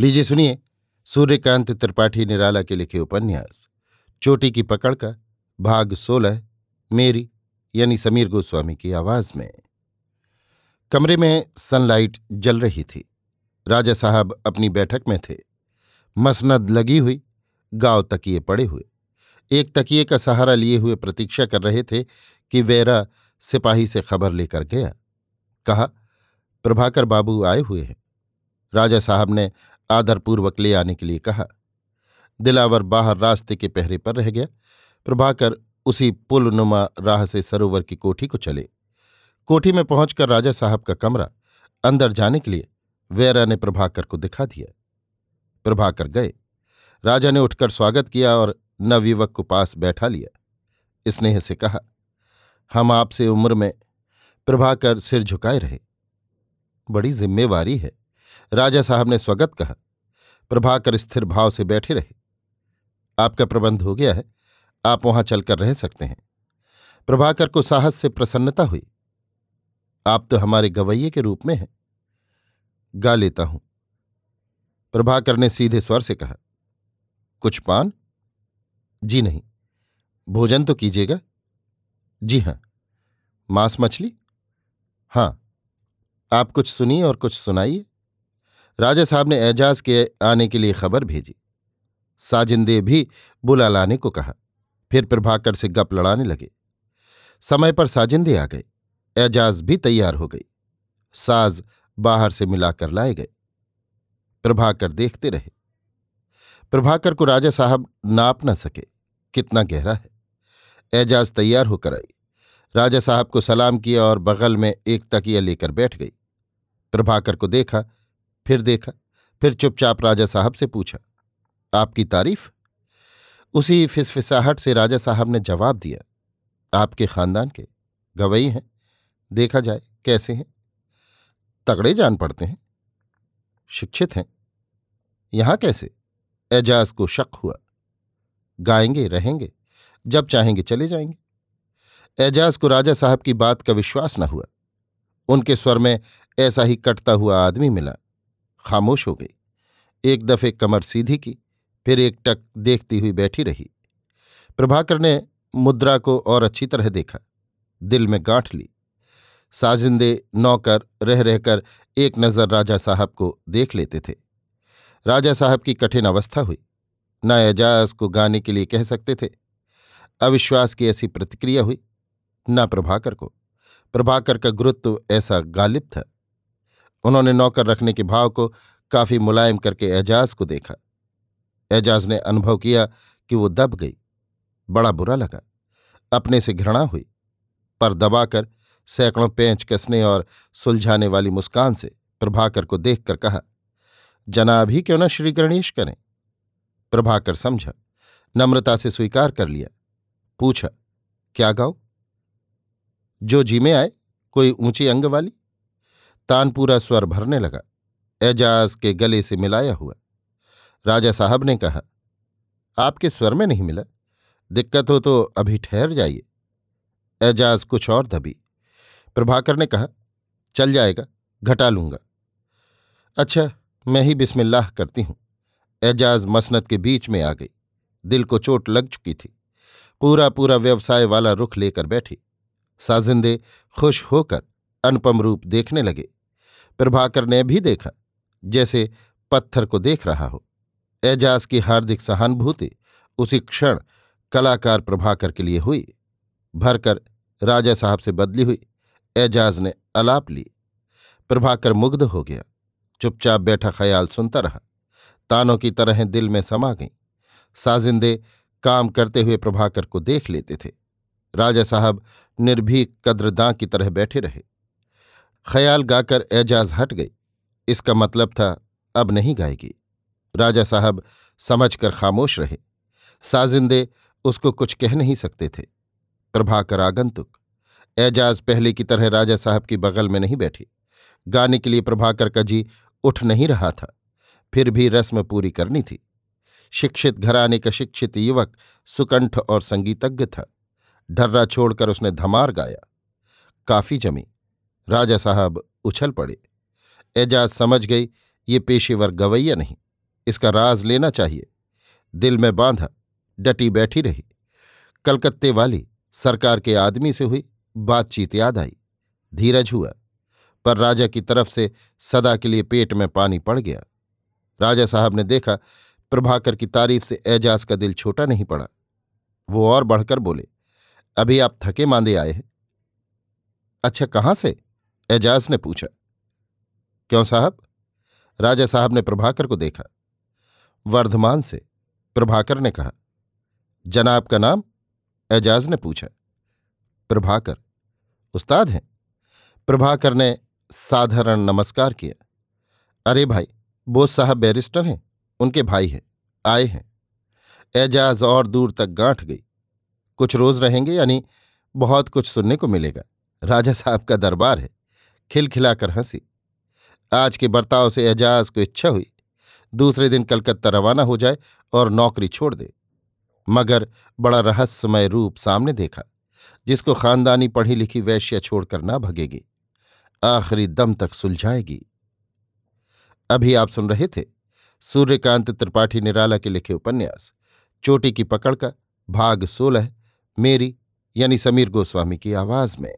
लीजिए सुनिए, सूर्यकांत त्रिपाठी निराला के लिखे उपन्यास। चोटी की पकड़ का भाग सोलह, मेरी, यानी समीर गोस्वामी की आवाज़ में। कमरे में सनलाइट जल रही थी। राजा साहब अपनी बैठक में थे। मसनद लगी हुई, गाँव तकिए पड़े हुए। एक तकिए का सहारा लिए हुए प्रतीक्षा कर रहे थे कि वेरा सिपाही से खबर लेकर गया। कहा, प्रभाकर बाबू आए हुए हैं। राजा साहब ने आदरपूर्वक ले आने के लिए कहा। दिलावर बाहर रास्ते के पहरे पर रह गया। प्रभाकर उसी पुल नुमा राह से सरोवर की कोठी को चले। कोठी में पहुंचकर राजा साहब का कमरा, अंदर जाने के लिए वेरा ने प्रभाकर को दिखा दिया। प्रभाकर गए। राजा ने उठकर स्वागत किया और नवयुवक को पास बैठा लिया। स्नेह से कहा, हम आपसे उम्र में प्रभाकर सिर झुकाए रहे। बड़ी जिम्मेवारी है। राजा साहब ने स्वगत कहा। प्रभाकर स्थिर भाव से बैठे रहे। आपका प्रबंध हो गया है, आप वहाँ चलकर रह सकते हैं। प्रभाकर को साहस से प्रसन्नता हुई। आप तो हमारे गवैये के रूप में हैं। गा लेता हूँ। प्रभाकर ने सीधे स्वर से कहा, कुछ पान? जी नहीं। भोजन तो कीजिएगा? जी हाँ। मांस मछली? हाँ। आप कुछ सुनिए और कुछ सुनाइए। राजा साहब ने एजाज के आने के लिए खबर भेजी। साजिंदे भी बुला लाने को कहा। फिर प्रभाकर से गप लड़ाने लगे। समय पर साजिंदे आ गए। एजाज भी तैयार हो गई। साज बाहर से मिलाकर लाए गए। प्रभाकर देखते रहे। प्रभाकर को राजा साहब नाप न सके। कितना गहरा है। एजाज तैयार होकर आई। राजा साहब को सलाम किया और बगल में एक तकिया लेकर बैठ गई। प्रभाकर को देखा फिर देखा, फिर चुपचाप राजा साहब से पूछा, आपकी तारीफ़? उसी फिसफिसाहट से राजा साहब ने जवाब दिया, आपके खानदान के गवई हैं, देखा जाए कैसे हैं। तगड़े जान पड़ते हैं, शिक्षित हैं। यहाँ कैसे? एजाज को शक हुआ। गाएँगे, रहेंगे, जब चाहेंगे चले जाएँगे। एजाज को राजा साहब की बात का विश्वास न हुआ। उनके स्वर में ऐसा ही कटता हुआ आदमी मिला। खामोश हो गई। एक दफे कमर सीधी की, फिर एक टक देखती हुई बैठी रही। प्रभाकर ने मुद्रा को और अच्छी तरह देखा। दिल में गांठ ली। साजिंदे नौकर रह रहकर एक नज़र राजा साहब को देख लेते थे। राजा साहब की कठिन अवस्था हुई। न एजाज को गाने के लिए कह सकते थे। अविश्वास की ऐसी प्रतिक्रिया हुई। न प्रभाकर को। प्रभाकर का गुरुत्व ऐसा गालिब था। उन्होंने नौकर रखने के भाव को काफ़ी मुलायम करके एजाज को देखा। एजाज ने अनुभव किया कि वो दब गई। बड़ा बुरा लगा। अपने से घृणा हुई। पर दबाकर सैकड़ों पेंच कसने और सुलझाने वाली मुस्कान से प्रभाकर को देखकर कहा, जनाब ही क्यों न श्री गणेश करें? प्रभाकर समझा, नम्रता से स्वीकार कर लिया। पूछा, क्या गाओ जो जी में आए, कोई ऊँची अंग वाली? तानपूरा स्वर भरने लगा। एजाज के गले से मिलाया हुआ। राजा साहब ने कहा, आपके स्वर में नहीं मिला। दिक्कत हो तो अभी ठहर जाइए। एजाज कुछ और दबी। प्रभाकर ने कहा, चल जाएगा, घटा लूँगा। अच्छा मैं ही बिस्मिल्लाह करती हूँ। एजाज मसनत के बीच में आ गई। दिल को चोट लग चुकी थी। पूरा पूरा व्यवसाय वाला रुख लेकर बैठी। साजिंदे खुश होकर अनुपम रूप देखने लगे। प्रभाकर ने भी देखा, जैसे पत्थर को देख रहा हो। एजाज की हार्दिक सहानुभूति उसी क्षण कलाकार प्रभाकर के लिए हुई। भरकर राजा साहब से बदली हुई। एजाज ने अलाप ली। प्रभाकर मुग्ध हो गया। चुपचाप बैठा ख्याल सुनता रहा। तानों की तरह दिल में समा गई। साजिंदे काम करते हुए प्रभाकर को देख लेते थे। राजा साहब निर्भीक कद्रदां की तरह बैठे रहे। ख्याल गाकर एजाज हट गई। इसका मतलब था, अब नहीं गाएगी। राजा साहब समझकर खामोश रहे। साजिंदे उसको कुछ कह नहीं सकते थे। प्रभाकर आगंतुक। एजाज पहले की तरह राजा साहब की बगल में नहीं बैठी। गाने के लिए प्रभाकर का जी उठ नहीं रहा था। फिर भी रस्म पूरी करनी थी। शिक्षित घराने का शिक्षित युवक सुकंठ और संगीतज्ञ था। ढर्रा छोड़कर उसने धमार गाया। काफ़ी जमी। राजा साहब उछल पड़े। एजाज समझ गई, ये पेशेवर गवैया नहीं, इसका राज लेना चाहिए। दिल में बांधा, डटी बैठी रही। कलकत्ते वाली सरकार के आदमी से हुई बातचीत याद आई। धीरज हुआ, पर राजा की तरफ़ से सदा के लिए पेट में पानी पड़ गया। राजा साहब ने देखा, प्रभाकर की तारीफ़ से एजाज का दिल छोटा नहीं पड़ा। वो और बढ़कर बोले, अभी आप थके मांदे आए हैं। अच्छा कहाँ से? एजाज ने पूछा, क्यों साहब? राजा साहब ने प्रभाकर को देखा। वर्धमान से प्रभाकर ने कहा, जनाब का नाम? एजाज ने पूछा, प्रभाकर, उस्ताद हैं? प्रभाकर ने साधारण नमस्कार किया, अरे भाई, बोस साहब बैरिस्टर हैं, उनके भाई हैं, आए हैं। एजाज और दूर तक गांठ गई। कुछ रोज रहेंगे यानी बहुत कुछ सुनने को मिलेगा। राजा साहब का दरबार है खिलखिलाकर हँसी। आज के बर्ताव से एजाज को इच्छा हुई, दूसरे दिन कलकत्ता रवाना हो जाए और नौकरी छोड़ दे। मगर बड़ा रहस्यमय रूप सामने देखा, जिसको खानदानी पढ़ी लिखी वैश्य छोड़कर ना भगेगी। आखिरी दम तक सुलझाएगी। अभी आप सुन रहे थे सूर्यकांत त्रिपाठी निराला के लिखे उपन्यास, चोटी की पकड़ का भाग सोलह, मेरी यानी समीर गोस्वामी की आवाज़ में।